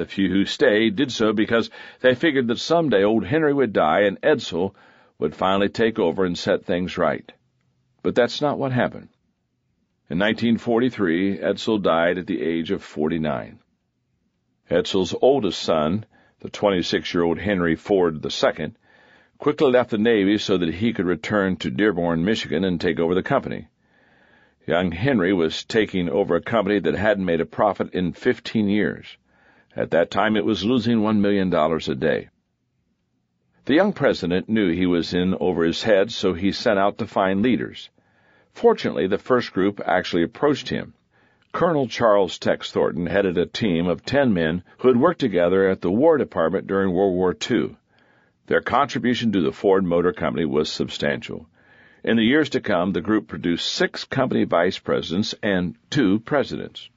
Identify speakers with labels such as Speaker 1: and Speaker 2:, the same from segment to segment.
Speaker 1: The few who stayed did so because they figured that someday old Henry would die and Edsel would finally take over and set things right. But that's not what happened. In 1943, Edsel died at the age of 49. Edsel's oldest son, the 26 year old Henry Ford II, quickly left the Navy so that he could return to Dearborn, Michigan, and take over the company. Young Henry was taking over a company that hadn't made a profit in 15 years. At that time, it was losing $1 million a day. The young president knew he was in over his head, so he sent out to find leaders. Fortunately, the first group actually approached him. Colonel Charles Tex Thornton headed a team of ten men who had worked together at the War Department during World War II. Their contribution to the Ford Motor Company was substantial. In the years to come, the group produced six company vice presidents and two presidents.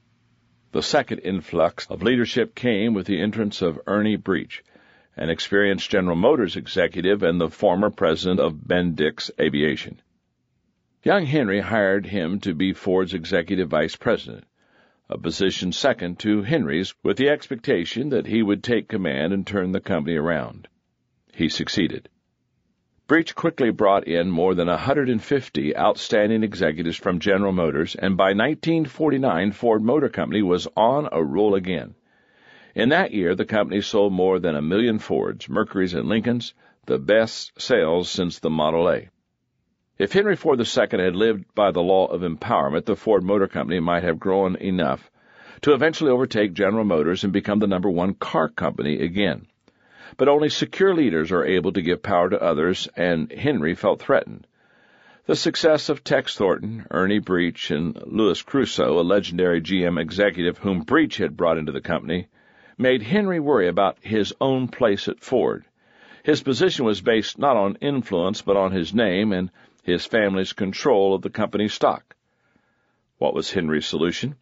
Speaker 1: The second influx of leadership came with the entrance of Ernie Breech, an experienced General Motors executive and the former president of Bendix Aviation. Young Henry hired him to be Ford's executive vice president, a position second to Henry's, with the expectation that he would take command and turn the company around. He succeeded. Breech quickly brought in more than 150 outstanding executives from General Motors, and by 1949, Ford Motor Company was on a roll again. In that year, the company sold more than a million Fords, Mercurys, and Lincolns, the best sales since the Model A. If Henry Ford II had lived by the law of empowerment, the Ford Motor Company might have grown enough to eventually overtake General Motors and become the number one car company again. But only secure leaders are able to give power to others, and Henry felt threatened. The success of Tex Thornton, Ernie Breech, and Lewis Crusoe, a legendary GM executive whom Breech had brought into the company, made Henry worry about his own place at Ford. His position was based not on influence but on his name, and his family's control of the company's stock. What was Henry's solution?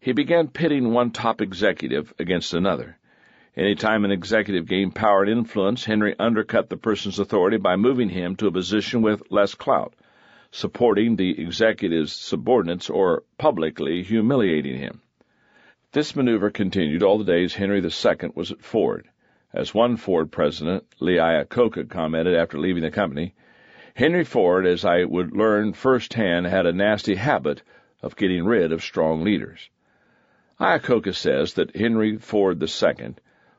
Speaker 1: He began pitting one top executive against another. Any time an executive gained power and influence, Henry undercut the person's authority by moving him to a position with less clout, supporting the executive's subordinates, or publicly humiliating him. This maneuver continued all the days Henry II was at Ford. As one Ford president, Lee Iacocca, commented after leaving the company, Henry Ford, as I would learn firsthand, had a nasty habit of getting rid of strong leaders. Iacocca says that Henry Ford II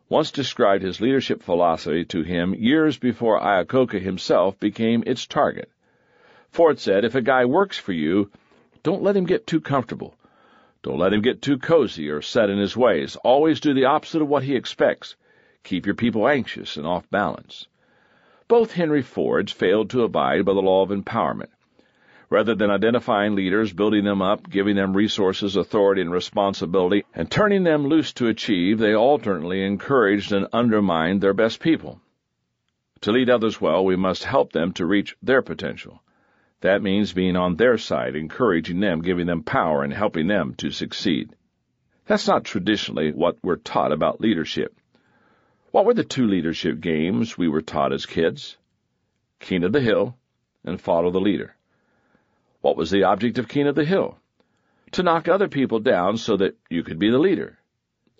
Speaker 1: once described his leadership philosophy to him years before Iacocca himself became its target. Ford said, if a guy works for you, don't let him get too comfortable. Don't let him get too cozy or set in his ways. Always do the opposite of what he expects. Keep your people anxious and off balance. Both Henry Fords failed to abide by the law of empowerment. Rather than identifying leaders, building them up, giving them resources, authority, and responsibility, and turning them loose to achieve, they alternately encouraged and undermined their best people. To lead others well, we must help them to reach their potential. That means being on their side, encouraging them, giving them power, and helping them to succeed. That's not traditionally what we're taught about leadership. What were the two leadership games we were taught as kids? King of the Hill and Follow the Leader. What was the object of King of the Hill? To knock other people down so that you could be the leader.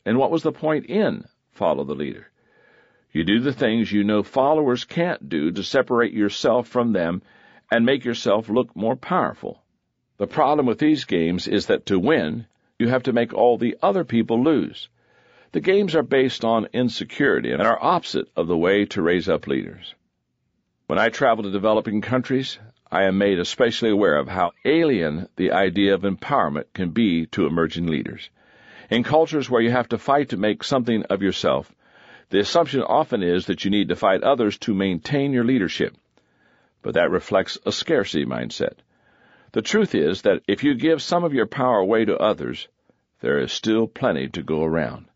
Speaker 1: And what was the point in Follow the Leader? You do the things you know followers can't do to separate yourself from them and make yourself look more powerful. The problem with these games is that to win, you have to make all the other people lose. The games are based on insecurity and are opposite of the way to raise up leaders. When I travel to developing countries, I am made especially aware of how alien the idea of empowerment can be to emerging leaders. In cultures where you have to fight to make something of yourself, the assumption often is that you need to fight others to maintain your leadership. But that reflects a scarcity mindset. The truth is that if you give some of your power away to others, there is still plenty to go around.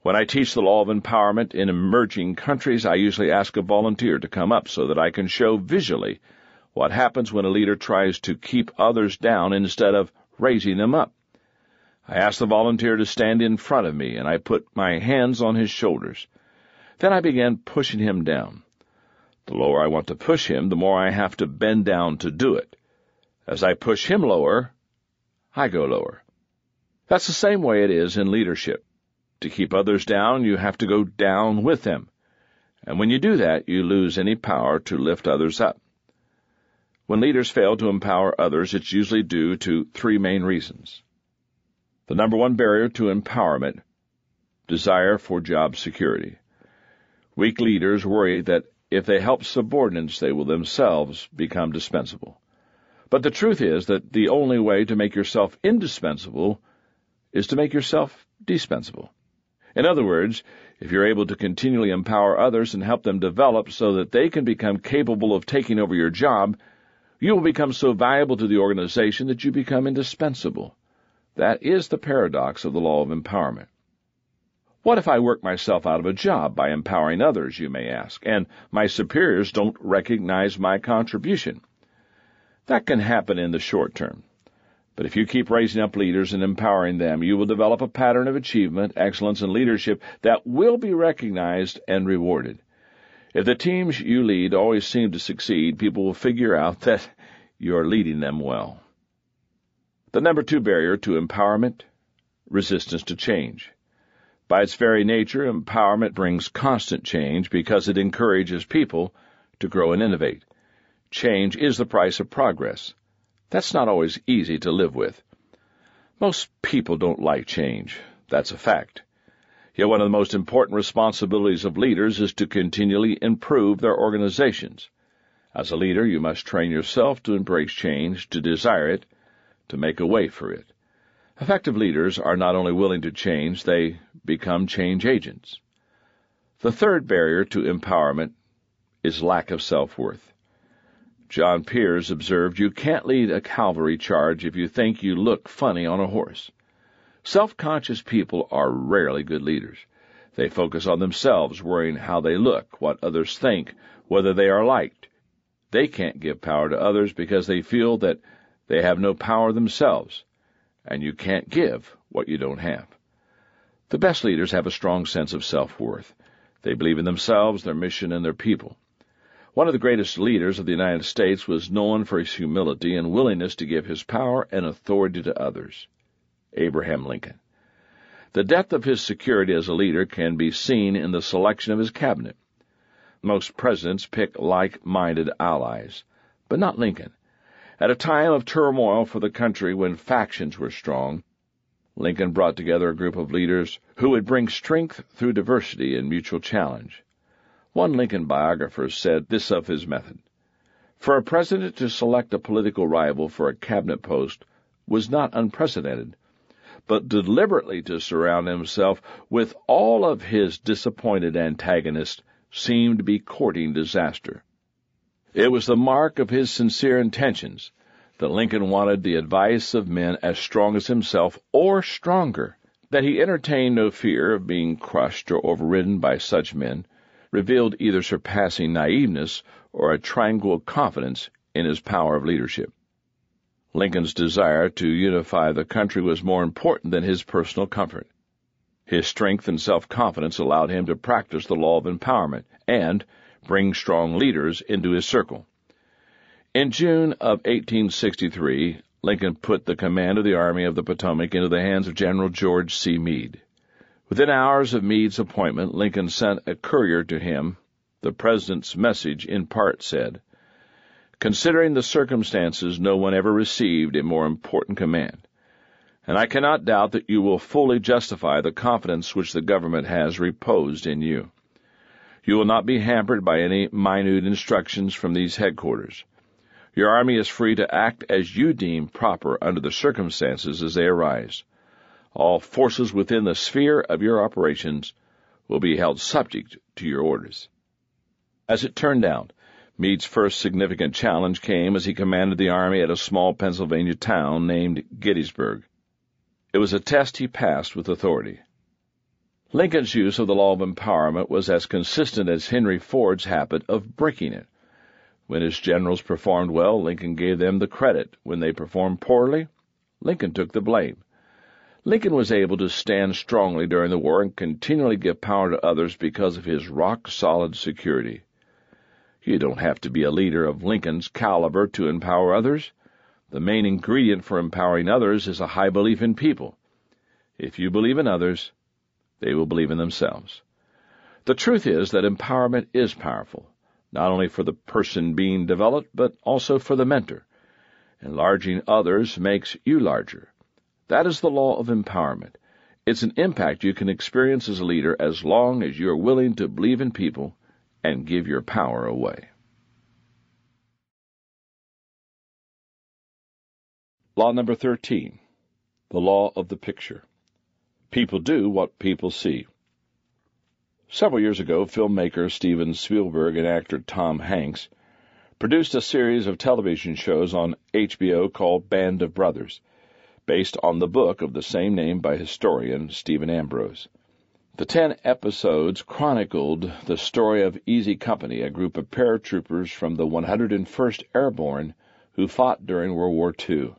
Speaker 1: When I teach the law of empowerment in emerging countries, I usually ask a volunteer to come up so that I can show visually what happens when a leader tries to keep others down instead of raising them up. I ask the volunteer to stand in front of me, and I put my hands on his shoulders. Then I begin pushing him down. The lower I want to push him, the more I have to bend down to do it. As I push him lower, I go lower. That's the same way it is in leadership. To keep others down, you have to go down with them. And when you do that, you lose any power to lift others up. When leaders fail to empower others, it's usually due to three main reasons. The number one barrier to empowerment, desire for job security. Weak leaders worry that if they help subordinates, they will themselves become dispensable. But the truth is that the only way to make yourself indispensable is to make yourself dispensable. In other words, if you're able to continually empower others and help them develop so that they can become capable of taking over your job, you will become so valuable to the organization that you become indispensable. That is the paradox of the law of empowerment. What if I work myself out of a job by empowering others, you may ask, and my superiors don't recognize my contribution? That can happen in the short term. But if you keep raising up leaders and empowering them, you will develop a pattern of achievement, excellence, and leadership that will be recognized and rewarded. If the teams you lead always seem to succeed, people will figure out that you're leading them well. The number two barrier to empowerment, resistance to change. By its very nature, empowerment brings constant change because it encourages people to grow and innovate. Change is the price of progress. That's not always easy to live with. Most people don't like change. That's a fact. Yet one of the most important responsibilities of leaders is to continually improve their organizations. As a leader, you must train yourself to embrace change, to desire it, to make a way for it. Effective leaders are not only willing to change, they become change agents. The third barrier to empowerment is lack of self-worth. John Peers observed, You can't lead a cavalry charge if you think you look funny on a horse. Self-conscious people are rarely good leaders. They focus on themselves, worrying how they look, what others think, whether they are liked. They can't give power to others because they feel that they have no power themselves, and you can't give what you don't have. The best leaders have a strong sense of self-worth. They believe in themselves, their mission, and their people. One of the greatest leaders of the United States was known for his humility and willingness to give his power and authority to others. Abraham Lincoln. The depth of his security as a leader can be seen in the selection of his cabinet. Most presidents pick like-minded allies, but not Lincoln. At a time of turmoil for the country when factions were strong, Lincoln brought together a group of leaders who would bring strength through diversity and mutual challenge. One Lincoln biographer said this of his method. For a president to select a political rival for a cabinet post was not unprecedented, but deliberately to surround himself with all of his disappointed antagonists seemed to be courting disaster. It was the mark of his sincere intentions that Lincoln wanted the advice of men as strong as himself or stronger, that he entertained no fear of being crushed or overridden by such men, revealed either surpassing naiveness or a tranquil confidence in his power of leadership. Lincoln's desire to unify the country was more important than his personal comfort. His strength and self-confidence allowed him to practice the law of empowerment and bring strong leaders into his circle. In June of 1863, Lincoln put the command of the Army of the Potomac into the hands of General George C. Meade. Within hours of Meade's appointment, Lincoln sent a courier to him. The President's message in part said, Considering the circumstances, no one ever received a more important command. And I cannot doubt that you will fully justify the confidence which the government has reposed in you. You will not be hampered by any minute instructions from these headquarters. Your army is free to act as you deem proper under the circumstances as they arise. All forces within the sphere of your operations will be held subject to your orders. As it turned out, Meade's first significant challenge came as he commanded the army at a small Pennsylvania town named Gettysburg. It was a test he passed with authority. Lincoln's use of the law of empowerment was as consistent as Henry Ford's habit of breaking it. When his generals performed well, Lincoln gave them the credit. When they performed poorly, Lincoln took the blame. Lincoln was able to stand strongly during the war and continually give power to others because of his rock-solid security. You don't have to be a leader of Lincoln's caliber to empower others. The main ingredient for empowering others is a high belief in people. If you believe in others, they will believe in themselves. The truth is that empowerment is powerful, not only for the person being developed, but also for the mentor. Enlarging others makes you larger. That is the law of empowerment. It's an impact you can experience as a leader as long as you are willing to believe in people and give your power away. Law number 13. The law of the picture. People do what people see. Several years ago, filmmaker Steven Spielberg and actor Tom Hanks produced a series of television shows on HBO called Band of Brothers, based on the book of the same name by historian Stephen Ambrose. The ten episodes chronicled the story of Easy Company, a group of paratroopers from the 101st Airborne who fought during World War II.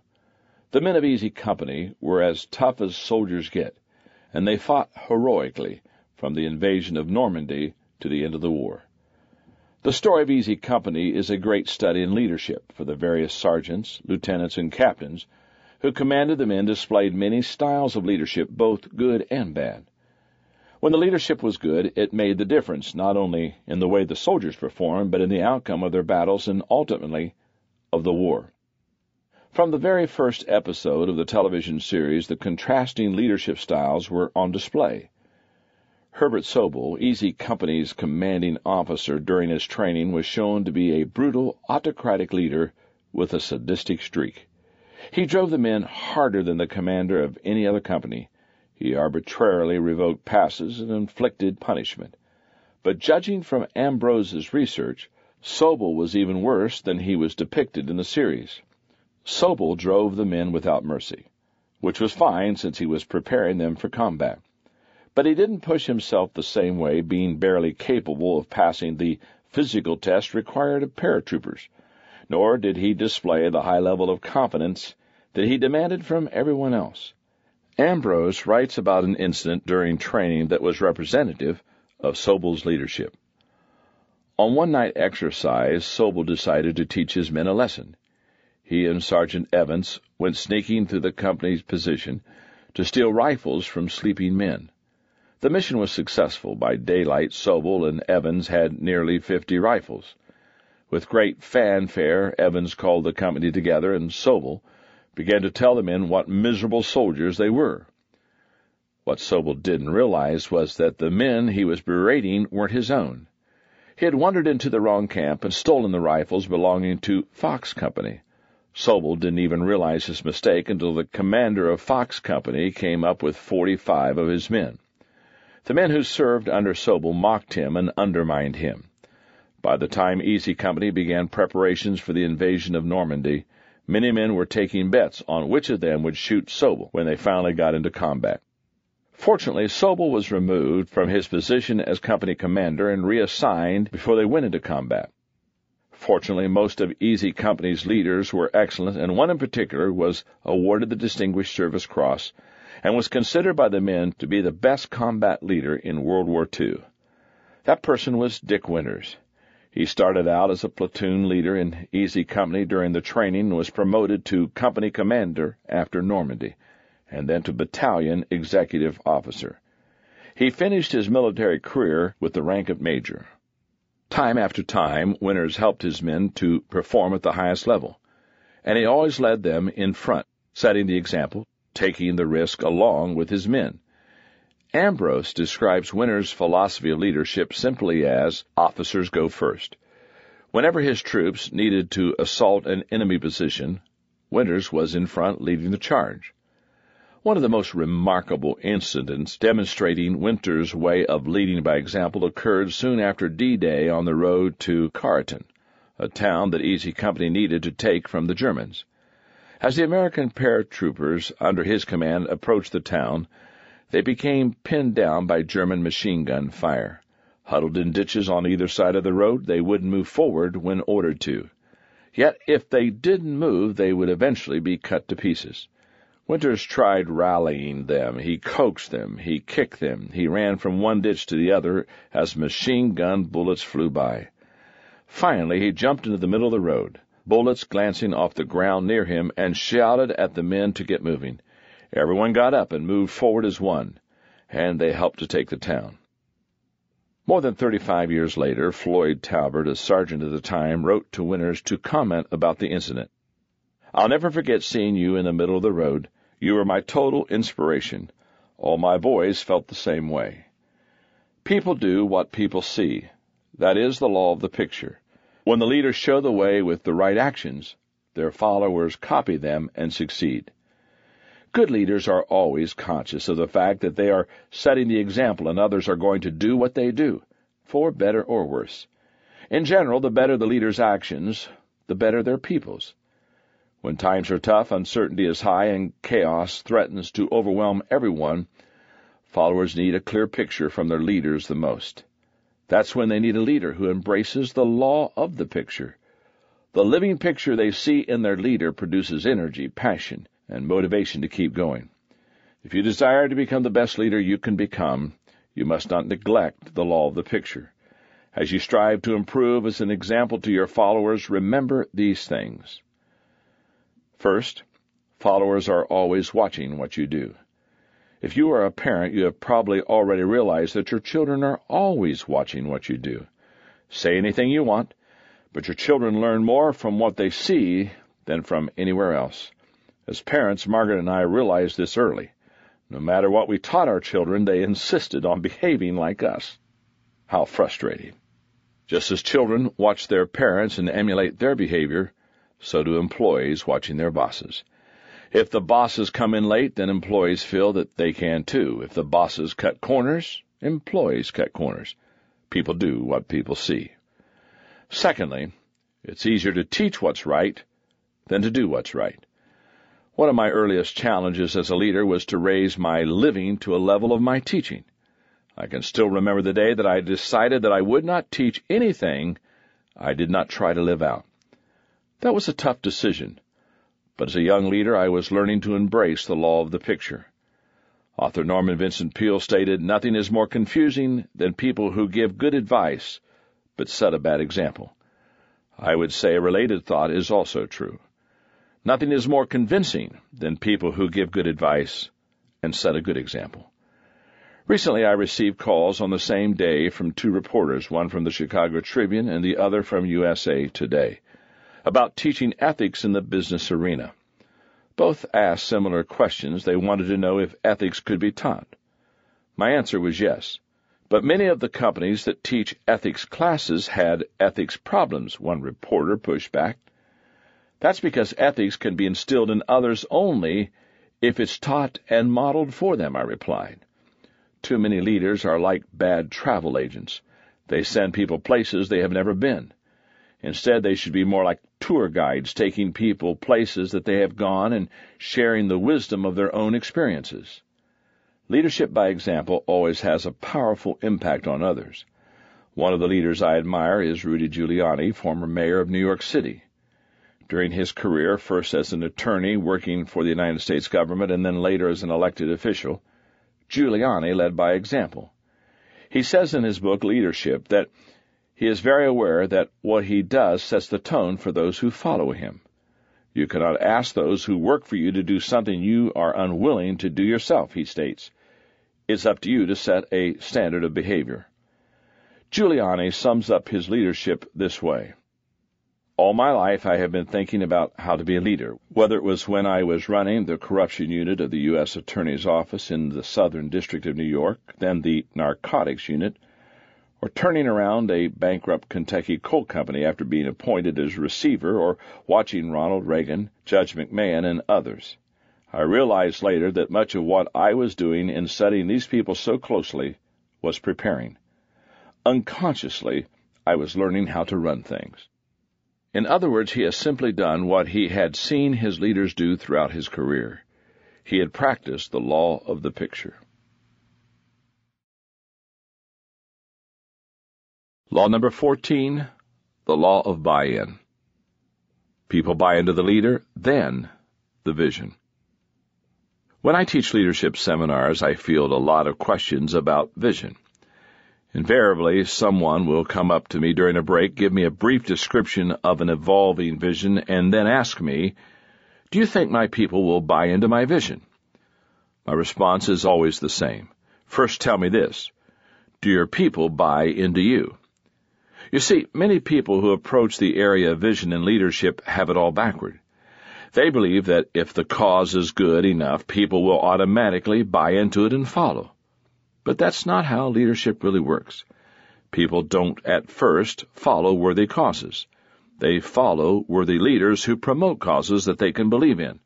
Speaker 1: The men of Easy Company were as tough as soldiers get, and they fought heroically from the invasion of Normandy to the end of the war. The story of Easy Company is a great study in leadership, for the various sergeants, lieutenants, and captains who commanded the men displayed many styles of leadership, both good and bad. When the leadership was good, it made the difference not only in the way the soldiers performed, but in the outcome of their battles and ultimately of the war. From the very first episode of the television series, the contrasting leadership styles were on display. Herbert Sobel, Easy Company's commanding officer during his training, was shown to be a brutal, autocratic leader with a sadistic streak. He drove the men harder than the commander of any other company. He arbitrarily revoked passes and inflicted punishment. But judging from Ambrose's research, Sobel was even worse than he was depicted in the series. Sobel drove the men without mercy, which was fine since he was preparing them for combat. But he didn't push himself the same way, being barely capable of passing the physical test required of paratroopers, nor did he display the high level of confidence that he demanded from everyone else. Ambrose writes about an incident during training that was representative of Sobel's leadership. On one night exercise, Sobel decided to teach his men a lesson he and Sergeant Evans went sneaking through the company's position to steal rifles from sleeping men. The mission was successful. By daylight, Sobel and Evans had nearly fifty rifles. With great fanfare, Evans called the company together, and Sobel began to tell the men what miserable soldiers they were. What Sobel didn't realize was that the men he was berating weren't his own. He had wandered into the wrong camp and stolen the rifles belonging to Fox Company. Sobel didn't even realize his mistake until the commander of Fox Company came up with 45 of his men. The men who served under Sobel mocked him and undermined him. By the time Easy Company began preparations for the invasion of Normandy, many men were taking bets on which of them would shoot Sobel when they finally got into combat. Fortunately, Sobel was removed from his position as company commander and reassigned before they went into combat. Fortunately, most of Easy Company's leaders were excellent, and one in particular was awarded the Distinguished Service Cross and was considered by the men to be the best combat leader in World War II. That person was Dick Winters. He started out as a platoon leader in Easy Company during the training and was promoted to company commander after Normandy, and then to battalion executive officer. He finished his military career with the rank of major. Time after time, Winters helped his men to perform at the highest level, and he always led them in front, setting the example, taking the risk along with his men. Ambrose describes Winters' philosophy of leadership simply as officers go first. Whenever his troops needed to assault an enemy position, Winters was in front leading the charge. One of the most remarkable incidents demonstrating Winters' way of leading by example occurred soon after D-Day on the road to Carentan, a town that Easy Company needed to take from the Germans. As the American paratroopers under his command approached the town, they became pinned down by German machine gun fire. Huddled in ditches on either side of the road, they wouldn't move forward when ordered to. Yet if they didn't move, they would eventually be cut to pieces. Winters tried rallying them. He coaxed them. He kicked them. He ran from one ditch to the other as machine gun bullets flew by. Finally, he jumped into the middle of the road, bullets glancing off the ground near him, and shouted at the men to get moving. Everyone got up and moved forward as one. and they helped to take the town. More than 35 years later, Floyd Talbert, a sergeant at the time, wrote to Winters to comment about the incident. I'll never forget seeing you in the middle of the road. You were my total inspiration. All my boys felt the same way. People do what people see. That is the law of the picture. When the leaders show the way with the right actions, their followers copy them and succeed. Good leaders are always conscious of the fact that they are setting the example and others are going to do what they do, for better or worse. In general, the better the leader's actions, the better their people's. When times are tough, uncertainty is high, and chaos threatens to overwhelm everyone, followers need a clear picture from their leaders the most. That's when they need a leader who embraces the law of the picture. The living picture they see in their leader produces energy, passion, and motivation to keep going. If you desire to become the best leader you can become, you must not neglect the law of the picture. As you strive to improve as an example to your followers, remember these things. First, followers are always watching what you do. If you are a parent, you have probably already realized that your children are always watching what you do. Say anything you want, but your children learn more from what they see than from anywhere else. As parents, Margaret and I realized this early. No matter what we taught our children, they insisted on behaving like us. How frustrating. Just as children watch their parents and emulate their behavior, so do employees watching their bosses. If the bosses come in late, then employees feel that they can too. If the bosses cut corners, employees cut corners. People do what people see. Secondly, it's easier to teach what's right than to do what's right. One of my earliest challenges as a leader was to raise my living to a level of my teaching. I can still remember the day that I decided that I would not teach anything I did not try to live out. That was a tough decision, but as a young leader I was learning to embrace the law of the picture. Author Norman Vincent Peale stated, Nothing is more confusing than people who give good advice but set a bad example. I would say a related thought is also true. Nothing is more convincing than people who give good advice and set a good example. Recently, I received calls on the same day from two reporters, one from the Chicago Tribune and the other from USA Today, about teaching ethics in the business arena. Both asked similar questions. They wanted to know if ethics could be taught. My answer was yes. But many of the companies that teach ethics classes had ethics problems, one reporter pushed back. That's because ethics can be instilled in others only if it's taught and modeled for them, I replied. Too many leaders are like bad travel agents. They send people places they have never been. Instead, they should be more like tour guides, taking people places that they have gone and sharing the wisdom of their own experiences. Leadership by example always has a powerful impact on others. One of the leaders I admire is Rudy Giuliani, former mayor of New York City. During his career, first as an attorney working for the United States government and then later as an elected official, Giuliani led by example. He says in his book Leadership that he is very aware that what he does sets the tone for those who follow him. You cannot ask those who work for you to do something you are unwilling to do yourself, he states. It's up to you to set a standard of behavior. Giuliani sums up his leadership this way. All my life I have been thinking about how to be a leader, whether it was when I was running the corruption unit of the U.S. Attorney's Office in the Southern District of New York, then the narcotics unit, or turning around a bankrupt Kentucky coal company after being appointed as receiver, or watching Ronald Reagan, Judge MacMahon, and others. I realized later that much of what I was doing in studying these people so closely was preparing. Unconsciously, I was learning how to run things. In other words, he has simply done what he had seen his leaders do throughout his career. He had practiced the law of the picture. Law number 14, the law of buy-in. People buy into the leader, then the vision. When I teach leadership seminars, I field a lot of questions about vision. Invariably, someone will come up to me during a break, give me a brief description of an evolving vision, and then ask me, Do you think my people will buy into my vision? My response is always the same. First tell me this. Do your people buy into you? You see, many people who approach the area of vision and leadership have it all backward. They believe that if the cause is good enough, people will automatically buy into it and follow. But that's not how leadership really works. People don't at first follow worthy causes. They follow worthy leaders who promote causes that they can believe in.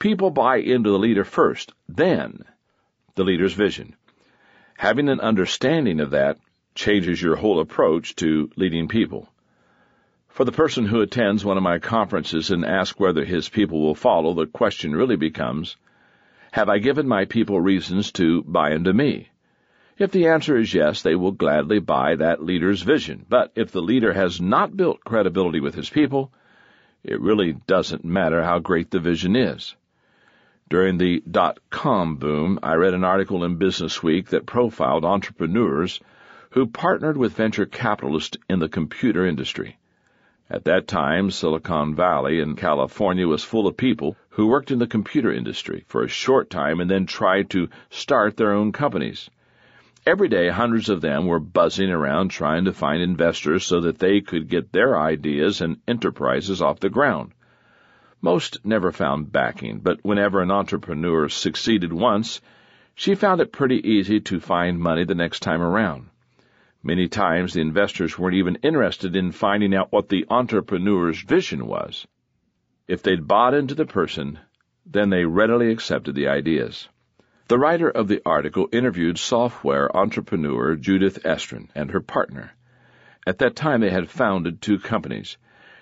Speaker 1: People buy into the leader first, then the leader's vision. Having an understanding of that changes your whole approach to leading people. For the person who attends one of my conferences and asks whether his people will follow, the question really becomes, Have I given my people reasons to buy into me? If the answer is yes, they will gladly buy that leader's vision. But if the leader has not built credibility with his people, it really doesn't matter how great the vision is. During the dot-com boom, I read an article in Business Week that profiled entrepreneurs who partnered with venture capitalists in the computer industry. At that time, Silicon Valley in California was full of people who worked in the computer industry for a short time and then tried to start their own companies. Every day, hundreds of them were buzzing around trying to find investors so that they could get their ideas and enterprises off the ground. Most never found backing, but whenever an entrepreneur succeeded once, she found it pretty easy to find money the next time around. Many times the investors weren't even interested in finding out what the entrepreneur's vision was. If they'd bought into the person, then they readily accepted the ideas. The writer of the article interviewed software entrepreneur Judith Estrin and her partner. At that time, they had founded two companies.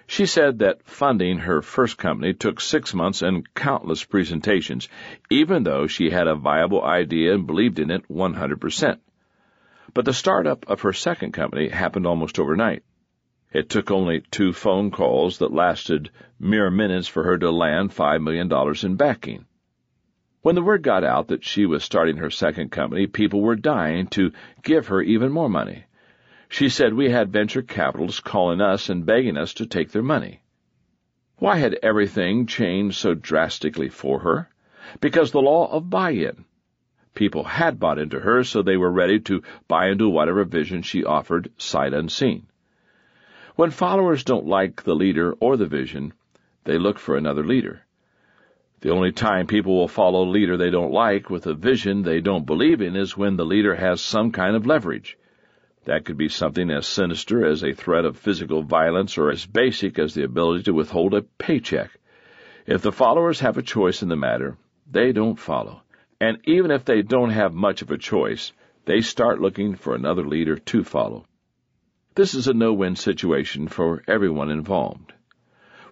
Speaker 1: She said that funding her first company took six months and countless presentations, even though she had a viable idea and believed in it 100%. But the startup of her second company happened almost overnight. It took only two phone calls that lasted mere minutes for her to land $5 million in backing. When the word got out that she was starting her second company, people were dying to give her even more money. She said we had venture capitalists calling us and begging us to take their money. Why had everything changed so drastically for her? Because the law of buy-in. People had bought into her, so they were ready to buy into whatever vision she offered sight unseen. When followers don't like the leader or the vision, they look for another leader. The only time people will follow a leader they don't like with a vision they don't believe in is when the leader has some kind of leverage. That could be something as sinister as a threat of physical violence or as basic as the ability to withhold a paycheck. If the followers have a choice in the matter, they don't follow. And even if they don't have much of a choice, they start looking for another leader to follow. This is a no-win situation for everyone involved.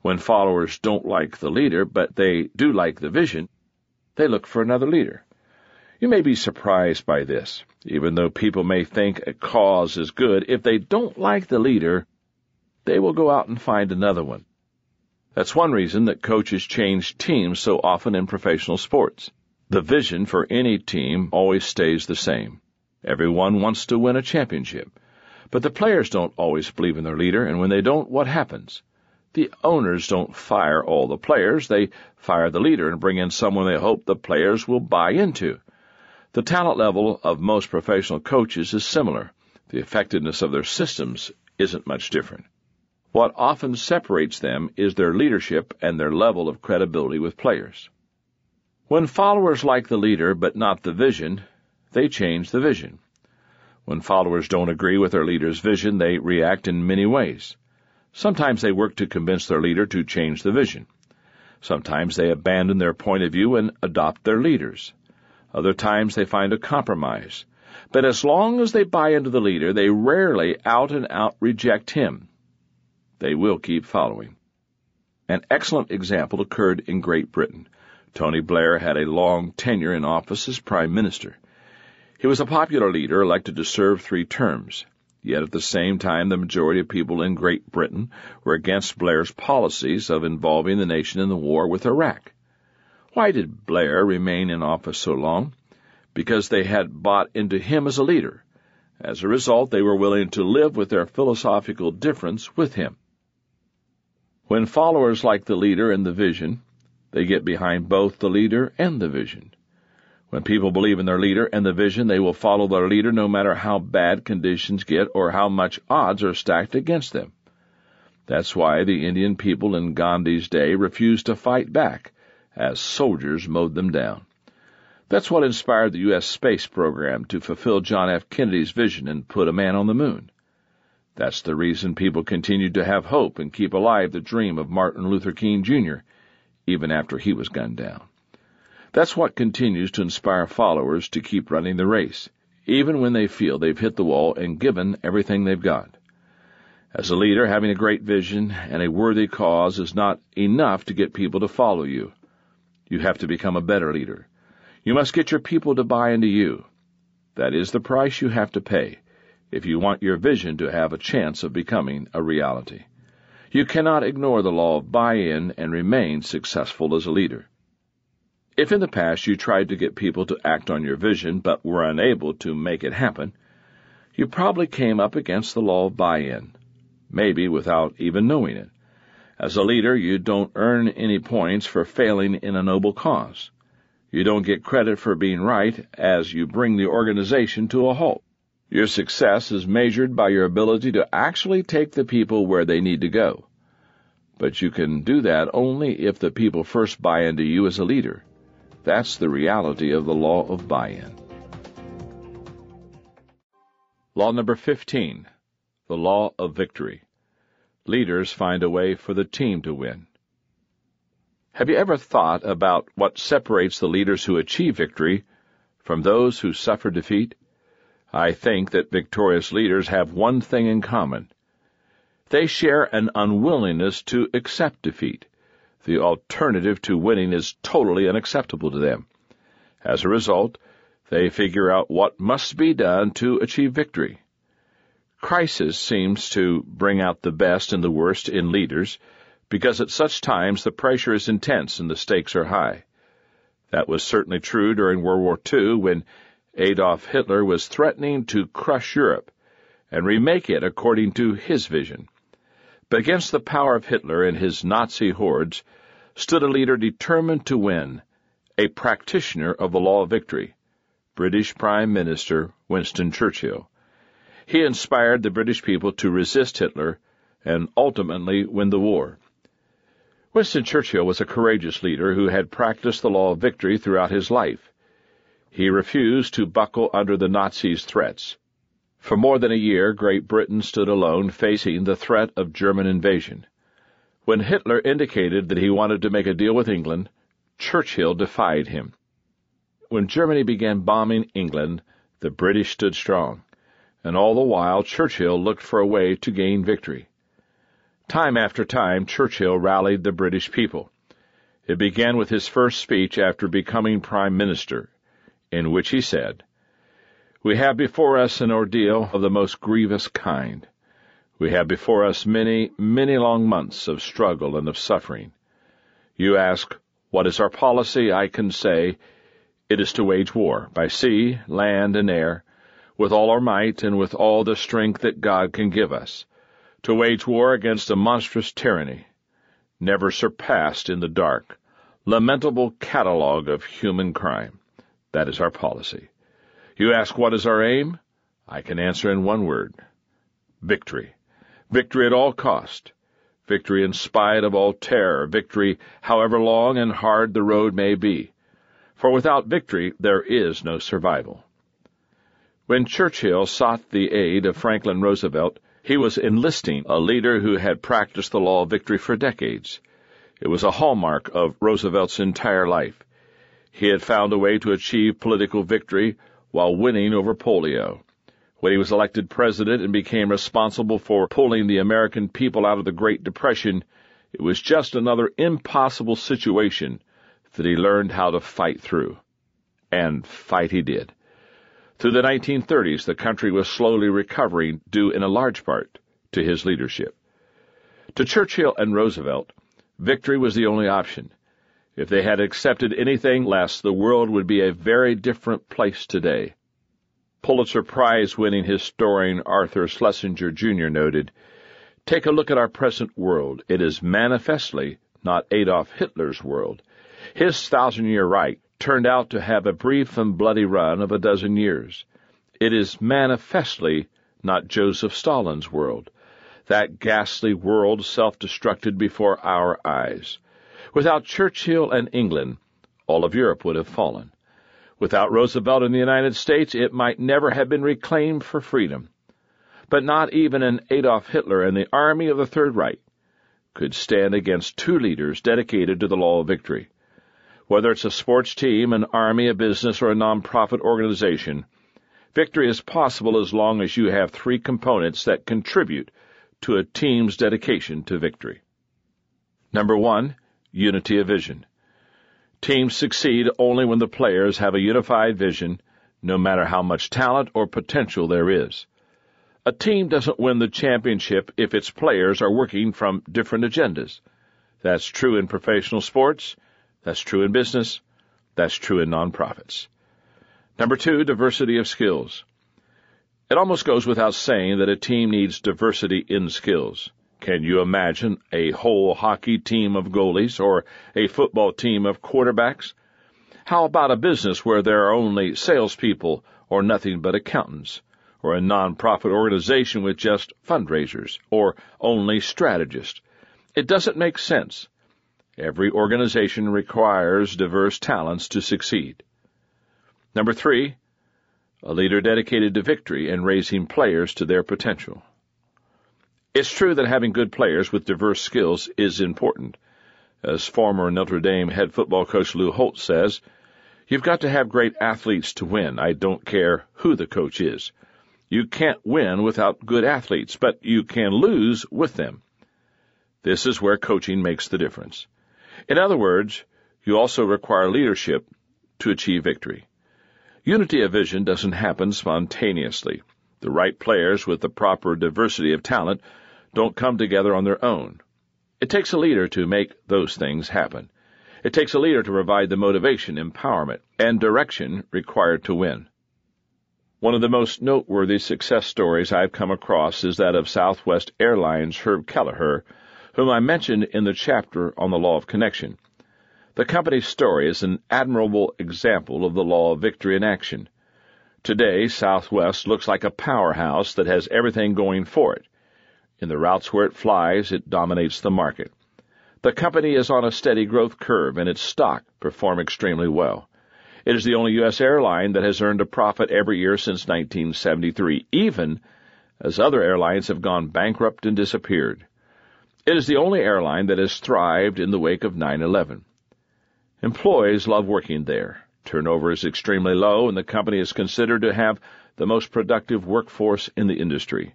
Speaker 1: When followers don't like the leader, but they do like the vision, they look for another leader. You may be surprised by this. Even though people may think a cause is good, if they don't like the leader, they will go out and find another one. That's one reason that coaches change teams so often in professional sports. The vision for any team always stays the same. Everyone wants to win a championship. But the players don't always believe in their leader, and when they don't, what happens? The owners don't fire all the players, they fire the leader and bring in someone they hope the players will buy into. The talent level of most professional coaches is similar. The effectiveness of their systems isn't much different. What often separates them is their leadership and their level of credibility with players. When followers like the leader but not the vision, they change the vision. When followers don't agree with their leader's vision, they react in many ways. Sometimes they work to convince their leader to change the vision. Sometimes they abandon their point of view and adopt their leaders. Other times they find a compromise. But as long as they buy into the leader, they rarely out and out reject him. They will keep following. An excellent example occurred in Great Britain. Tony Blair had a long tenure in office as Prime Minister. He was a popular leader elected to serve three terms. Yet at the same time, the majority of people in Great Britain were against Blair's policies of involving the nation in the war with Iraq. Why did Blair remain in office so long? Because they had bought into him as a leader. As a result, they were willing to live with their philosophical difference with him. When followers like the leader and the vision, they get behind both the leader and the vision. When people believe in their leader and the vision, they will follow their leader no matter how bad conditions get or how much odds are stacked against them. That's why the Indian people in Gandhi's day refused to fight back, as soldiers mowed them down. That's what inspired the U.S. space program to fulfill John F. Kennedy's vision and put a man on the moon. That's the reason people continued to have hope and keep alive the dream of Martin Luther King Jr., even after he was gunned down. That's what continues to inspire followers to keep running the race, even when they feel they've hit the wall and given everything they've got. As a leader, having a great vision and a worthy cause is not enough to get people to follow you. You have to become a better leader. You must get your people to buy into you. That is the price you have to pay if you want your vision to have a chance of becoming a reality. You cannot ignore the law of buy-in and remain successful as a leader. If in the past you tried to get people to act on your vision but were unable to make it happen, you probably came up against the law of buy-in maybe without even knowing it. As a leader, you don't earn any points for failing in a noble cause. You don't get credit for being right as you bring the organization to a halt. Your success is measured by your ability to actually take the people where they need to go. But you can do that only if the people first buy into you as a leader. That's the reality of the law of buy-in. Law number 15 the law of victory. Leaders find a way for the team to win. Have you ever thought about what separates the leaders who achieve victory from those who suffer defeat? I think that victorious leaders have one thing in common. They share an unwillingness to accept defeat. The alternative to winning is totally unacceptable to them. As a result, they figure out what must be done to achieve victory. Crisis seems to bring out the best and the worst in leaders because at such times the pressure is intense and the stakes are high. That was certainly true during World War II when Adolf Hitler was threatening to crush Europe and remake it according to his vision. But against the power of Hitler and his Nazi hordes stood a leader determined to win, a practitioner of the law of victory, British Prime Minister Winston Churchill. He inspired the British people to resist Hitler and ultimately win the war. Winston Churchill was a courageous leader who had practiced the law of victory throughout his life. He refused to buckle under the Nazis' threats. For more than a year, Great Britain stood alone, facing the threat of German invasion. When Hitler indicated that he wanted to make a deal with England, Churchill defied him. When Germany began bombing England, the British stood strong and all the while Churchill looked for a way to gain victory. Time after time, Churchill rallied the British people. It began with his first speech after becoming Prime Minister, in which he said, We have before us an ordeal of the most grievous kind. We have before us many, many long months of struggle and of suffering. You ask, What is our policy? I can say, It is to wage war, by sea, land, and air, with all our might and with all the strength that God can give us, to wage war against a monstrous tyranny, never surpassed in the dark, lamentable catalogue of human crime. That is our policy. You ask what is our aim? I can answer in one word. Victory. Victory at all cost. Victory in spite of all terror. Victory however long and hard the road may be. For without victory there is no survival. When Churchill sought the aid of Franklin Roosevelt, he was enlisting a leader who had practiced the law of victory for decades. It was a hallmark of Roosevelt's entire life. He had found a way to achieve political victory while winning over polio. When he was elected president and became responsible for pulling the American people out of the Great Depression, it was just another impossible situation that he learned how to fight through. And fight he did. Through the 1930s, the country was slowly recovering due in a large part to his leadership. To Churchill and Roosevelt, victory was the only option. If they had accepted anything less, the world would be a very different place today. Pulitzer Prize winning historian Arthur Schlesinger Jr. noted, Take a look at our present world. It is manifestly not Adolf Hitler's world. His thousand year Reich turned out to have a brief and bloody run of a dozen years. It is manifestly not Joseph Stalin's world. That ghastly world self-destructed before our eyes. Without Churchill and England, all of Europe would have fallen. Without Roosevelt and the United States, it might never have been reclaimed for freedom. But not even an Adolf Hitler and the army of the Third Reich could stand against two leaders dedicated to the law of victory. Whether it's a sports team, an army, a business, or a nonprofit organization, victory is possible as long as you have three components that contribute to a team's dedication to victory. Number one, unity of vision. Teams succeed only when the players have a unified vision, no matter how much talent or potential there is. A team doesn't win the championship if its players are working from different agendas. That's true in professional sports. That's true in business. That's true in nonprofits. Number two, diversity of skills. It almost goes without saying that a team needs diversity in skills. Can you imagine a whole hockey team of goalies or a football team of quarterbacks? How about a business where there are only salespeople or nothing but accountants? Or a nonprofit organization with just fundraisers or only strategists? It doesn't make sense. Every organization requires diverse talents to succeed. Number three, a leader dedicated to victory and raising players to their potential. It's true that having good players with diverse skills is important. As former Notre Dame head football coach Lou Holtz says, You've got to have great athletes to win. I don't care who the coach is. You can't win without good athletes, but you can lose with them. This is where coaching makes the difference. In other words, you also require leadership to achieve victory. Unity of vision doesn't happen spontaneously. The right players with the proper diversity of talent don't come together on their own. It takes a leader to make those things happen. It takes a leader to provide the motivation, empowerment, and direction required to win. One of the most noteworthy success stories I've come across is that of Southwest Airlines' Herb Kelleher, whom I mentioned in the chapter on the law of connection. The company's story is an admirable example of the law of victory in action. Today, Southwest looks like a powerhouse that has everything going for it. In the routes where it flies, it dominates the market. The company is on a steady growth curve and its stock perform extremely well. It is the only U.S. airline that has earned a profit every year since 1973, even as other airlines have gone bankrupt and disappeared. It is the only airline that has thrived in the wake of 9-11. Employees love working there. Turnover is extremely low and the company is considered to have the most productive workforce in the industry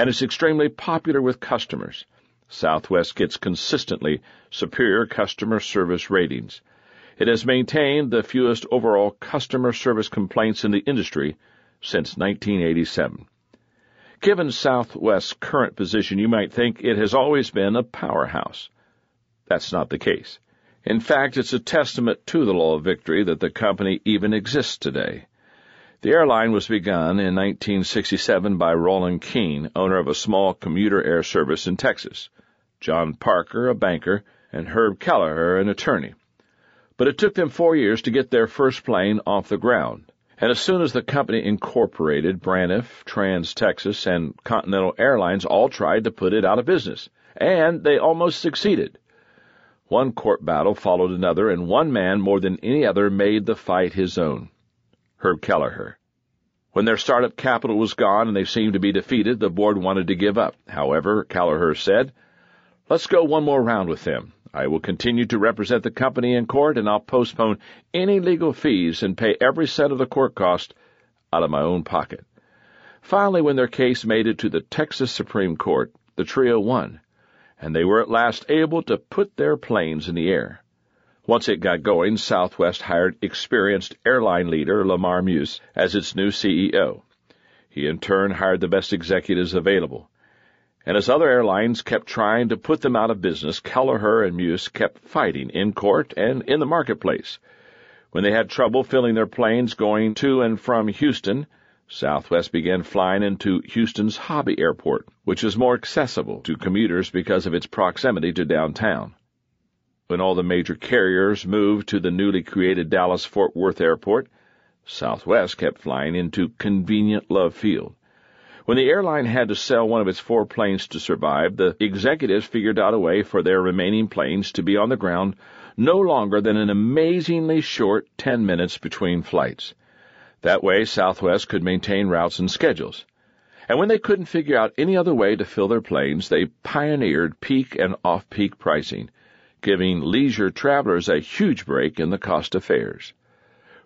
Speaker 1: and is extremely popular with customers. Southwest gets consistently superior customer service ratings. It has maintained the fewest overall customer service complaints in the industry since 1987. Given Southwest's current position, you might think it has always been a powerhouse. That's not the case. In fact, it's a testament to the law of victory that the company even exists today. The airline was begun in 1967 by Rollin King, owner of a small commuter air service in Texas, John Parker, a banker, and Herb Kelleher, an attorney. But it took them four years to get their first plane off the ground. And as soon as the company incorporated, Braniff, Trans Texas, and Continental Airlines all tried to put it out of business. And they almost succeeded. One court battle followed another, and one man more than any other made the fight his own. Herb Kelleher. When their startup capital was gone and they seemed to be defeated, the board wanted to give up. However, Kelleher said, Let's go one more round with them. I will continue to represent the company in court and I'll postpone any legal fees and pay every cent of the court cost out of my own pocket. Finally, when their case made it to the Texas Supreme Court, the trio won, and they were at last able to put their planes in the air. Once it got going, Southwest hired experienced airline leader Lamar Muse as its new CEO. He in turn hired the best executives available. And as other airlines kept trying to put them out of business, Kelleher and Muse kept fighting in court and in the marketplace. When they had trouble filling their planes going to and from Houston, Southwest began flying into Houston's Hobby Airport, which is more accessible to commuters because of its proximity to downtown. When all the major carriers moved to the newly created Dallas Fort Worth Airport, Southwest kept flying into convenient Love Field. When the airline had to sell one of its four planes to survive, the executives figured out a way for their remaining planes to be on the ground no longer than an amazingly short 10 minutes between flights. That way, Southwest could maintain routes and schedules. And when they couldn't figure out any other way to fill their planes, they pioneered peak and off-peak pricing, giving leisure travelers a huge break in the cost of fares.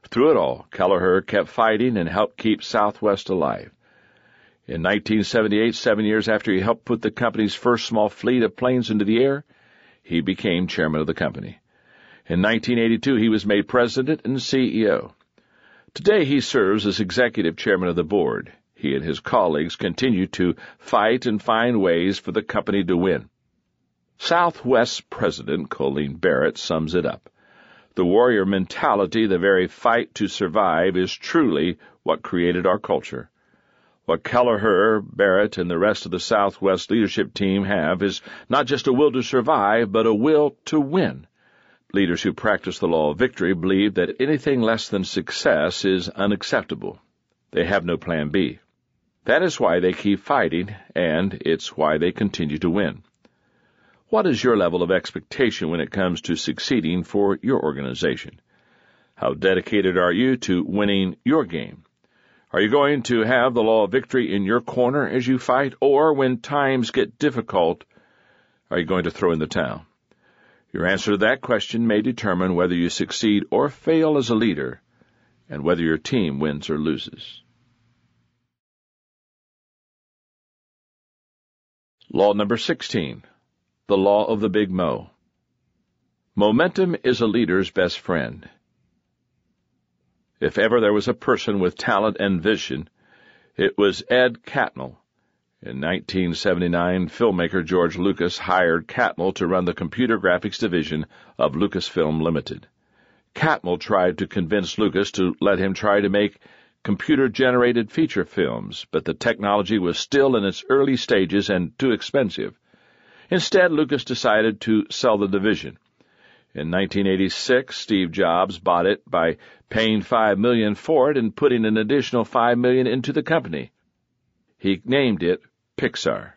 Speaker 1: Through it all, Kelleher kept fighting and helped keep Southwest alive. In 1978, seven years after he helped put the company's first small fleet of planes into the air, he became chairman of the company. In 1982, he was made president and CEO. Today, he serves as executive chairman of the board. He and his colleagues continue to fight and find ways for the company to win. Southwest President Colleen Barrett sums it up. The warrior mentality, the very fight to survive, is truly what created our culture. What Kelleher, Barrett, and the rest of the Southwest leadership team have is not just a will to survive, but a will to win. Leaders who practice the law of victory believe that anything less than success is unacceptable. They have no plan B. That is why they keep fighting, and it's why they continue to win. What is your level of expectation when it comes to succeeding for your organization? How dedicated are you to winning your game? Are you going to have the law of victory in your corner as you fight, or when times get difficult, are you going to throw in the towel? Your answer to that question may determine whether you succeed or fail as a leader, and whether your team wins or loses. Law number 16. The Law of the Big Mo. Momentum is a leader's best friend. If ever there was a person with talent and vision, it was Ed Catmull. In 1979, filmmaker George Lucas hired Catmull to run the computer graphics division of Lucasfilm Limited. Catmull tried to convince Lucas to let him try to make computer-generated feature films, but the technology was still in its early stages and too expensive. Instead, Lucas decided to sell the division. In 1986, Steve Jobs bought it by paying 5 million for it and putting an additional 5 million into the company. He named it Pixar.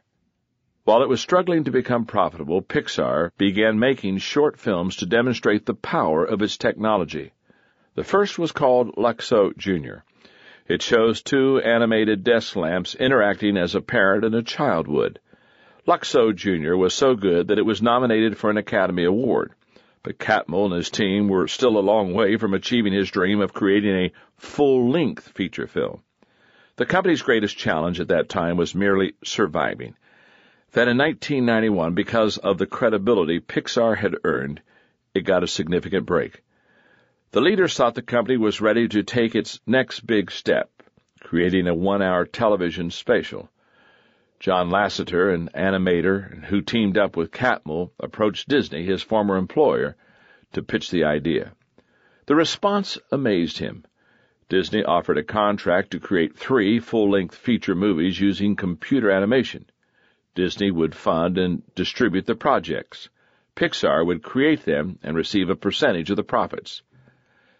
Speaker 1: While it was struggling to become profitable, Pixar began making short films to demonstrate the power of its technology. The first was called Luxo Jr. It shows two animated desk lamps interacting as a parent and a child would. Luxo Jr. was so good that it was nominated for an Academy Award but Catmull and his team were still a long way from achieving his dream of creating a full-length feature film. The company's greatest challenge at that time was merely surviving. Then in 1991, because of the credibility Pixar had earned, it got a significant break. The leaders thought the company was ready to take its next big step, creating a one-hour television special. John Lasseter, an animator who teamed up with Catmull, approached Disney, his former employer, to pitch the idea. The response amazed him. Disney offered a contract to create three full-length feature movies using computer animation. Disney would fund and distribute the projects. Pixar would create them and receive a percentage of the profits.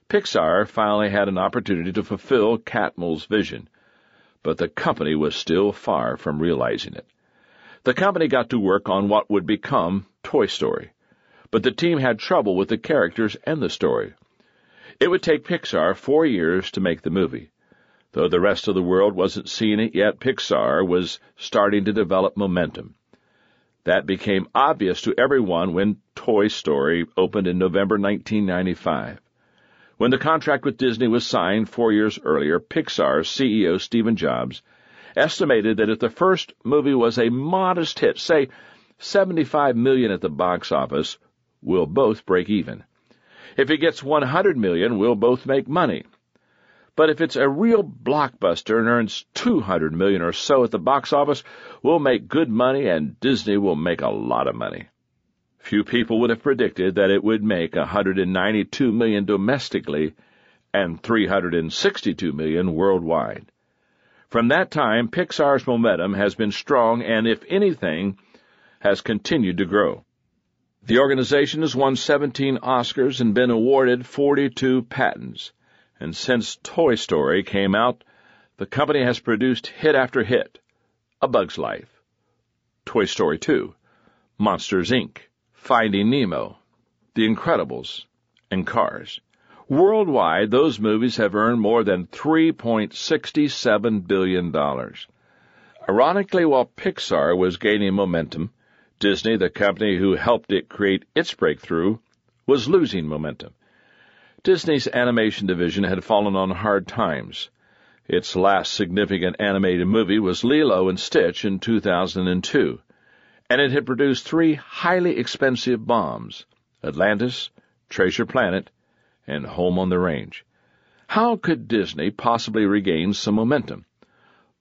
Speaker 1: Pixar finally had an opportunity to fulfill Catmull's vision but the company was still far from realizing it. The company got to work on what would become Toy Story, but the team had trouble with the characters and the story. It would take Pixar four years to make the movie. Though the rest of the world wasn't seeing it yet, Pixar was starting to develop momentum. That became obvious to everyone when Toy Story opened in November 1995. When the contract with Disney was signed four years earlier, Pixar's CEO Stephen Jobs estimated that if the first movie was a modest hit, say 75 million at the box office, we'll both break even. If it gets 100 million, we'll both make money. But if it's a real blockbuster and earns 200 million or so at the box office, we'll make good money and Disney will make a lot of money. Few people would have predicted that it would make 192 million domestically and 362 million worldwide. From that time, Pixar's momentum has been strong and, if anything, has continued to grow. The organization has won 17 Oscars and been awarded 42 patents. And since Toy Story came out, the company has produced hit after hit A Bug's Life, Toy Story 2, Monsters Inc., Finding Nemo, The Incredibles, and Cars. Worldwide, those movies have earned more than $3.67 billion. Ironically, while Pixar was gaining momentum, Disney, the company who helped it create its breakthrough, was losing momentum. Disney's animation division had fallen on hard times. Its last significant animated movie was Lilo and Stitch in 2002, and it had produced three highly expensive bombs Atlantis, Treasure Planet, and Home on the Range. How could Disney possibly regain some momentum?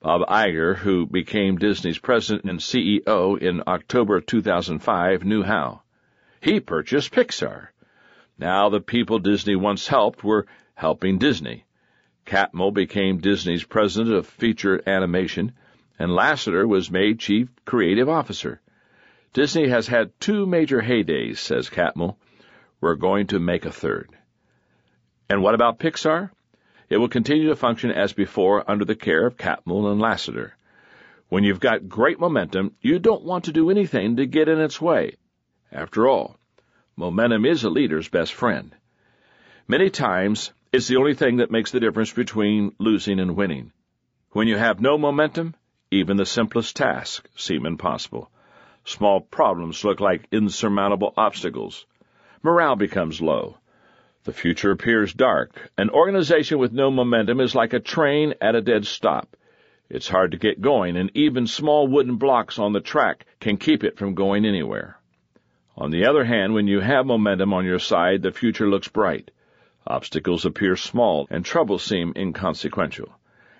Speaker 1: Bob Iger, who became Disney's president and CEO in October 2005, knew how. He purchased Pixar. Now the people Disney once helped were helping Disney. Catmull became Disney's president of feature animation, and Lasseter was made chief creative officer. Disney has had two major heydays, says Catmull. We're going to make a third. And what about Pixar? It will continue to function as before under the care of Catmull and Lasseter. When you've got great momentum, you don't want to do anything to get in its way. After all, momentum is a leader's best friend. Many times, it's the only thing that makes the difference between losing and winning. When you have no momentum, even the simplest tasks seem impossible. Small problems look like insurmountable obstacles. Morale becomes low. The future appears dark. An organization with no momentum is like a train at a dead stop. It's hard to get going, and even small wooden blocks on the track can keep it from going anywhere. On the other hand, when you have momentum on your side, the future looks bright. Obstacles appear small and troubles seem inconsequential.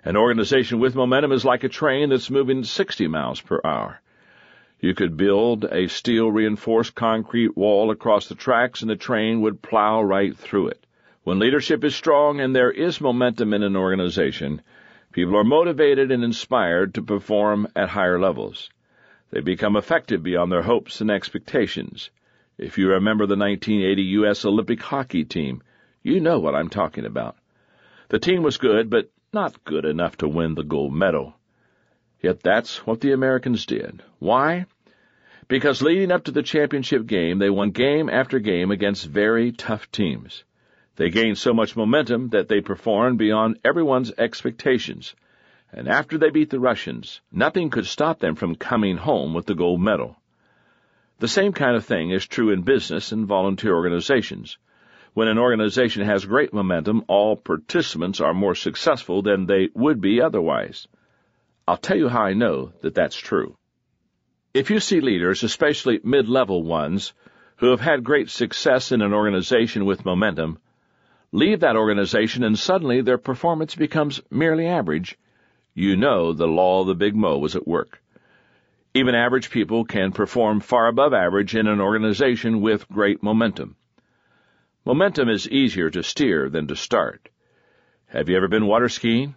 Speaker 1: An organization with momentum is like a train that's moving 60 miles per hour. You could build a steel reinforced concrete wall across the tracks and the train would plow right through it. When leadership is strong and there is momentum in an organization, people are motivated and inspired to perform at higher levels. They become effective beyond their hopes and expectations. If you remember the 1980 U.S. Olympic hockey team, you know what I'm talking about. The team was good, but not good enough to win the gold medal. Yet that's what the Americans did. Why? Because leading up to the championship game, they won game after game against very tough teams. They gained so much momentum that they performed beyond everyone's expectations. And after they beat the Russians, nothing could stop them from coming home with the gold medal. The same kind of thing is true in business and volunteer organizations. When an organization has great momentum, all participants are more successful than they would be otherwise. I'll tell you how I know that that's true. If you see leaders, especially mid-level ones, who have had great success in an organization with momentum, leave that organization and suddenly their performance becomes merely average, you know the law of the big mo was at work. Even average people can perform far above average in an organization with great momentum. Momentum is easier to steer than to start. Have you ever been water skiing?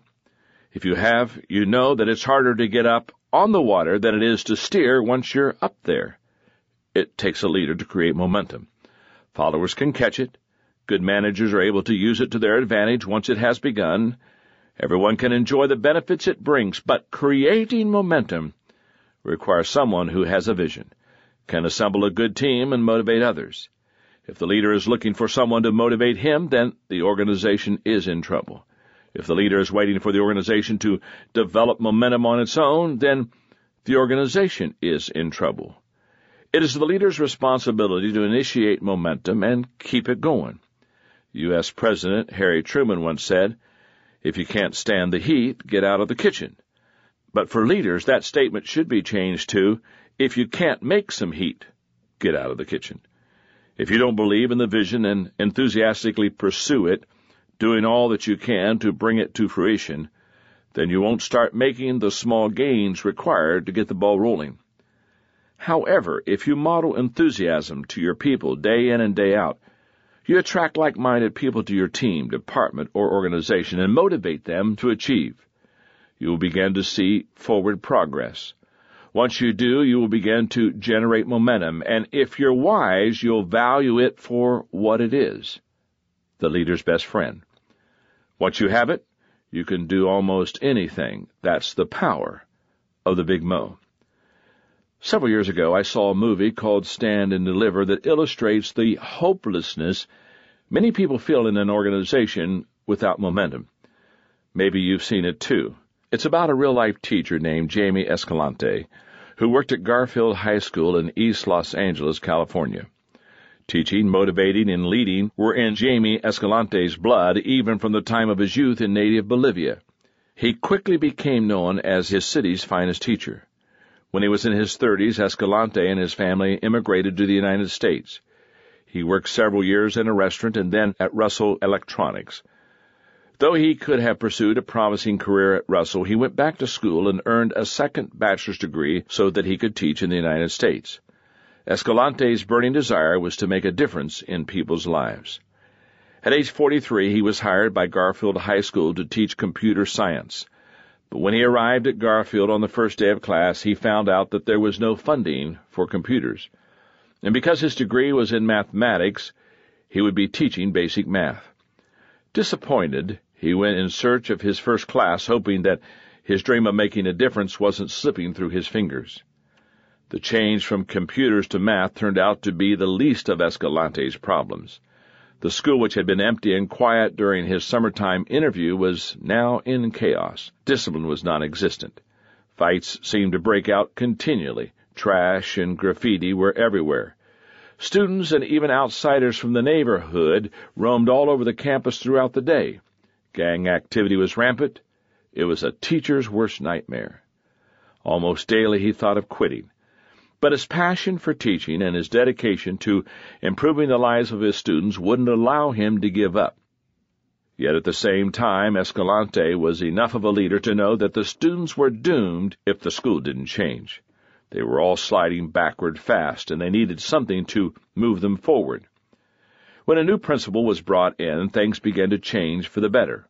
Speaker 1: If you have, you know that it's harder to get up on the water than it is to steer once you're up there. It takes a leader to create momentum. Followers can catch it. Good managers are able to use it to their advantage once it has begun. Everyone can enjoy the benefits it brings, but creating momentum requires someone who has a vision, can assemble a good team and motivate others. If the leader is looking for someone to motivate him, then the organization is in trouble. If the leader is waiting for the organization to develop momentum on its own, then the organization is in trouble. It is the leader's responsibility to initiate momentum and keep it going. U.S. President Harry Truman once said, If you can't stand the heat, get out of the kitchen. But for leaders, that statement should be changed to, If you can't make some heat, get out of the kitchen. If you don't believe in the vision and enthusiastically pursue it, doing all that you can to bring it to fruition, then you won't start making the small gains required to get the ball rolling. However, if you model enthusiasm to your people day in and day out, you attract like-minded people to your team, department, or organization and motivate them to achieve. You will begin to see forward progress. Once you do, you will begin to generate momentum, and if you're wise, you'll value it for what it is the leader's best friend. Once you have it, you can do almost anything. That's the power of the Big Mo. Several years ago, I saw a movie called Stand and Deliver that illustrates the hopelessness many people feel in an organization without momentum. Maybe you've seen it too. It's about a real life teacher named Jamie Escalante who worked at Garfield High School in East Los Angeles, California. Teaching, motivating, and leading were in Jamie Escalante's blood even from the time of his youth in native Bolivia. He quickly became known as his city's finest teacher. When he was in his 30s, Escalante and his family immigrated to the United States. He worked several years in a restaurant and then at Russell Electronics. Though he could have pursued a promising career at Russell, he went back to school and earned a second bachelor's degree so that he could teach in the United States. Escalante's burning desire was to make a difference in people's lives. At age 43, he was hired by Garfield High School to teach computer science. But when he arrived at Garfield on the first day of class, he found out that there was no funding for computers. And because his degree was in mathematics, he would be teaching basic math. Disappointed, he went in search of his first class, hoping that his dream of making a difference wasn't slipping through his fingers. The change from computers to math turned out to be the least of Escalante's problems. The school, which had been empty and quiet during his summertime interview, was now in chaos. Discipline was non-existent. Fights seemed to break out continually. Trash and graffiti were everywhere. Students and even outsiders from the neighborhood roamed all over the campus throughout the day. Gang activity was rampant. It was a teacher's worst nightmare. Almost daily he thought of quitting. But his passion for teaching and his dedication to improving the lives of his students wouldn't allow him to give up. Yet at the same time, Escalante was enough of a leader to know that the students were doomed if the school didn't change. They were all sliding backward fast, and they needed something to move them forward. When a new principal was brought in, things began to change for the better.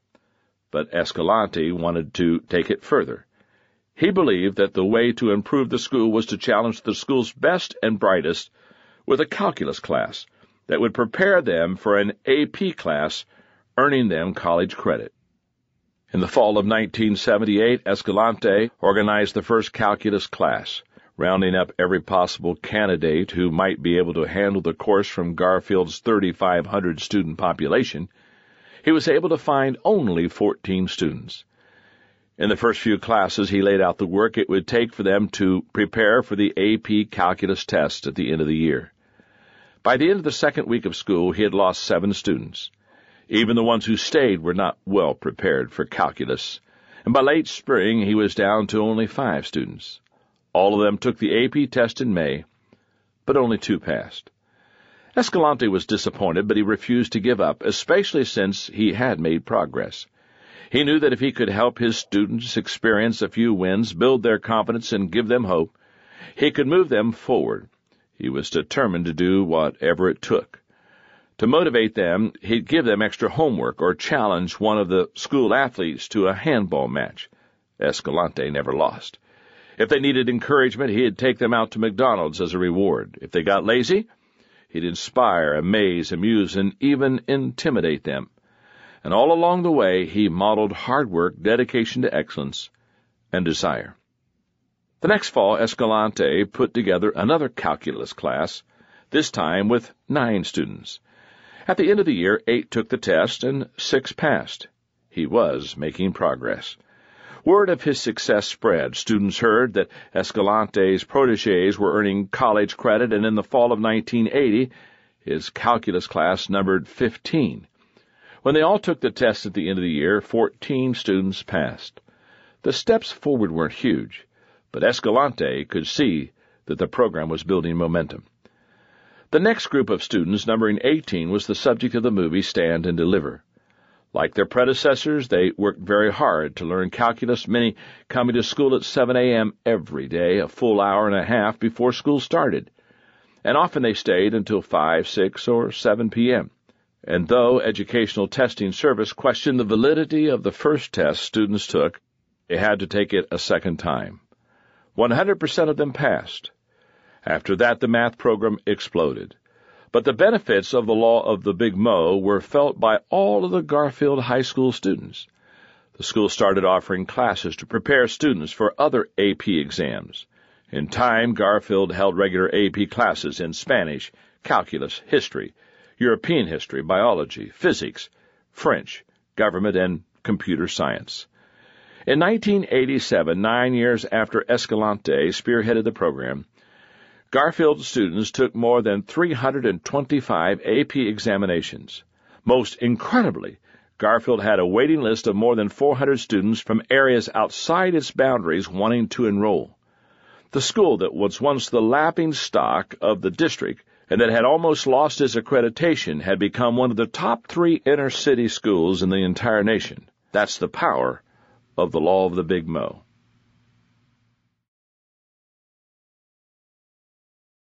Speaker 1: But Escalante wanted to take it further. He believed that the way to improve the school was to challenge the school's best and brightest with a calculus class that would prepare them for an AP class, earning them college credit. In the fall of 1978, Escalante organized the first calculus class, rounding up every possible candidate who might be able to handle the course from Garfield's 3,500 student population. He was able to find only 14 students. In the first few classes, he laid out the work it would take for them to prepare for the AP Calculus test at the end of the year. By the end of the second week of school, he had lost seven students. Even the ones who stayed were not well prepared for calculus, and by late spring he was down to only five students. All of them took the AP test in May, but only two passed. Escalante was disappointed, but he refused to give up, especially since he had made progress. He knew that if he could help his students experience a few wins, build their confidence, and give them hope, he could move them forward. He was determined to do whatever it took. To motivate them, he'd give them extra homework or challenge one of the school athletes to a handball match. Escalante never lost. If they needed encouragement, he'd take them out to McDonald's as a reward. If they got lazy, he'd inspire, amaze, amuse, and even intimidate them and all along the way he modeled hard work, dedication to excellence, and desire. The next fall, Escalante put together another calculus class, this time with nine students. At the end of the year, eight took the test and six passed. He was making progress. Word of his success spread. Students heard that Escalante's proteges were earning college credit, and in the fall of 1980, his calculus class numbered 15. When they all took the test at the end of the year, 14 students passed. The steps forward weren't huge, but Escalante could see that the program was building momentum. The next group of students, numbering 18, was the subject of the movie Stand and Deliver. Like their predecessors, they worked very hard to learn calculus, many coming to school at 7 a.m. every day, a full hour and a half before school started. And often they stayed until 5, 6, or 7 p.m and though Educational Testing Service questioned the validity of the first test students took, they had to take it a second time. 100% of them passed. After that, the math program exploded. But the benefits of the law of the Big Mo were felt by all of the Garfield High School students. The school started offering classes to prepare students for other AP exams. In time, Garfield held regular AP classes in Spanish, calculus, history, European history, biology, physics, French, government, and computer science. In 1987, nine years after Escalante spearheaded the program, Garfield students took more than 325 AP examinations. Most incredibly, Garfield had a waiting list of more than 400 students from areas outside its boundaries wanting to enroll. The school that was once the lapping stock of the district and that had almost lost its accreditation had become one of the top three inner city schools in the entire nation. That's the power of the law of the Big Mo.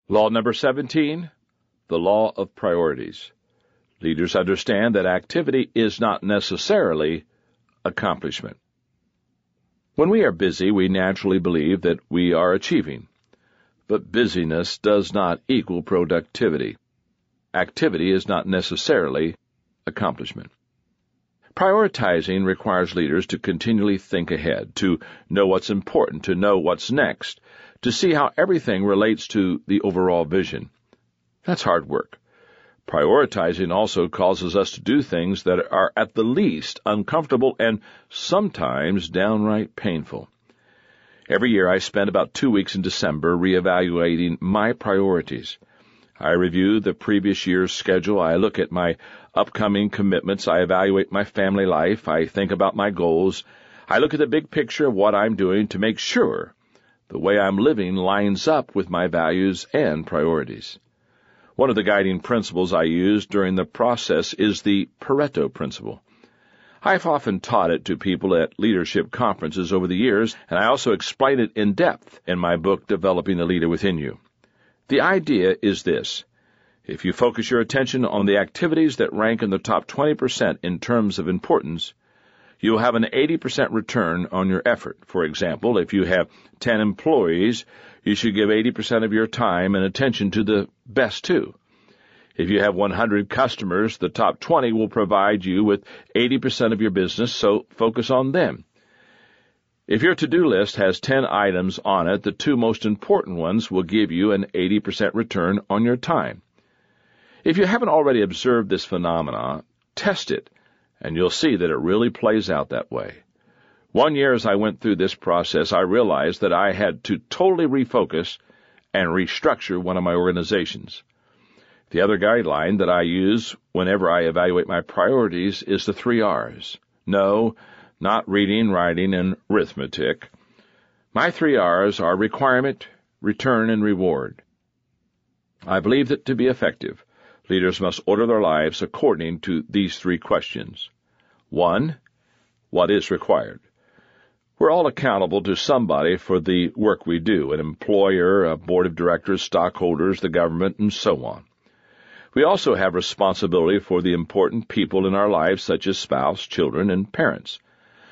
Speaker 1: Law number 17, the law of priorities. Leaders understand that activity is not necessarily accomplishment. When we are busy, we naturally believe that we are achieving. But busyness does not equal productivity. Activity is not necessarily accomplishment. Prioritizing requires leaders to continually think ahead, to know what's important, to know what's next, to see how everything relates to the overall vision. That's hard work. Prioritizing also causes us to do things that are at the least uncomfortable and sometimes downright painful. Every year I spend about two weeks in December reevaluating my priorities. I review the previous year's schedule. I look at my upcoming commitments. I evaluate my family life. I think about my goals. I look at the big picture of what I'm doing to make sure the way I'm living lines up with my values and priorities. One of the guiding principles I use during the process is the Pareto principle. I've often taught it to people at leadership conferences over the years, and I also explain it in depth in my book, Developing the Leader Within You. The idea is this. If you focus your attention on the activities that rank in the top 20% in terms of importance, you'll have an 80% return on your effort. For example, if you have 10 employees, you should give 80% of your time and attention to the best two. If you have 100 customers, the top 20 will provide you with 80% of your business, so focus on them. If your to-do list has 10 items on it, the two most important ones will give you an 80% return on your time. If you haven't already observed this phenomena, test it and you'll see that it really plays out that way. One year as I went through this process, I realized that I had to totally refocus and restructure one of my organizations. The other guideline that I use whenever I evaluate my priorities is the three R's. No, not reading, writing, and arithmetic. My three R's are requirement, return, and reward. I believe that to be effective, Leaders must order their lives according to these three questions. One, what is required? We're all accountable to somebody for the work we do, an employer, a board of directors, stockholders, the government, and so on. We also have responsibility for the important people in our lives, such as spouse, children, and parents.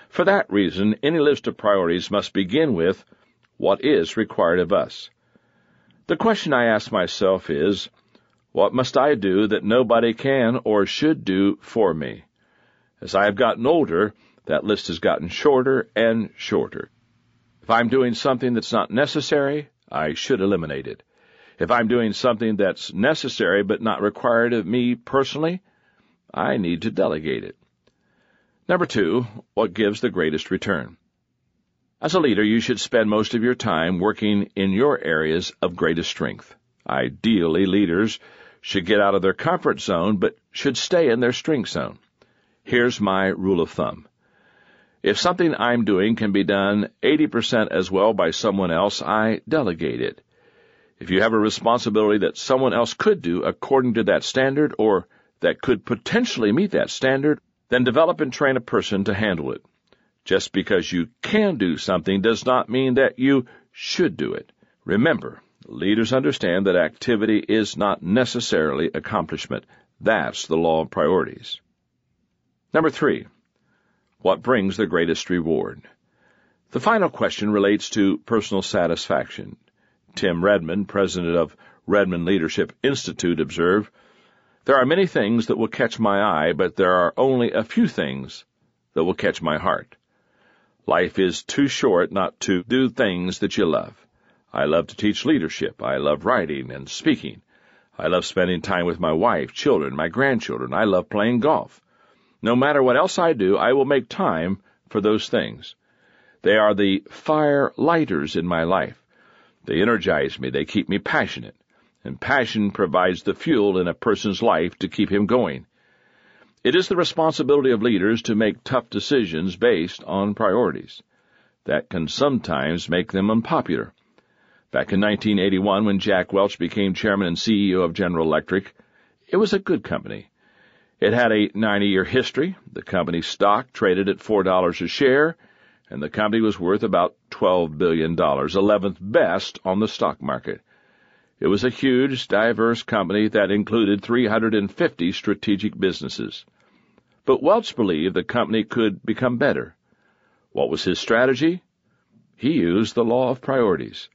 Speaker 1: For that reason, any list of priorities must begin with what is required of us. The question I ask myself is, what must I do that nobody can or should do for me? As I have gotten older, that list has gotten shorter and shorter. If I'm doing something that's not necessary, I should eliminate it. If I'm doing something that's necessary but not required of me personally, I need to delegate it. Number two, what gives the greatest return? As a leader, you should spend most of your time working in your areas of greatest strength. Ideally, leaders should get out of their comfort zone, but should stay in their strength zone. Here's my rule of thumb. If something I'm doing can be done 80% as well by someone else, I delegate it. If you have a responsibility that someone else could do according to that standard or that could potentially meet that standard, then develop and train a person to handle it. Just because you can do something does not mean that you should do it. Remember, Leaders understand that activity is not necessarily accomplishment. That's the law of priorities. Number three, what brings the greatest reward? The final question relates to personal satisfaction. Tim Redmond, president of Redmond Leadership Institute, observed, There are many things that will catch my eye, but there are only a few things that will catch my heart. Life is too short not to do things that you love. I love to teach leadership. I love writing and speaking. I love spending time with my wife, children, my grandchildren. I love playing golf. No matter what else I do, I will make time for those things. They are the fire lighters in my life. They energize me. They keep me passionate. And passion provides the fuel in a person's life to keep him going. It is the responsibility of leaders to make tough decisions based on priorities. That can sometimes make them unpopular. Back in 1981, when Jack Welch became chairman and CEO of General Electric, it was a good company. It had a 90 year history. The company's stock traded at $4 a share and the company was worth about $12 billion, 11th best on the stock market. It was a huge, diverse company that included 350 strategic businesses. But Welch believed the company could become better. What was his strategy? He used the law of priorities.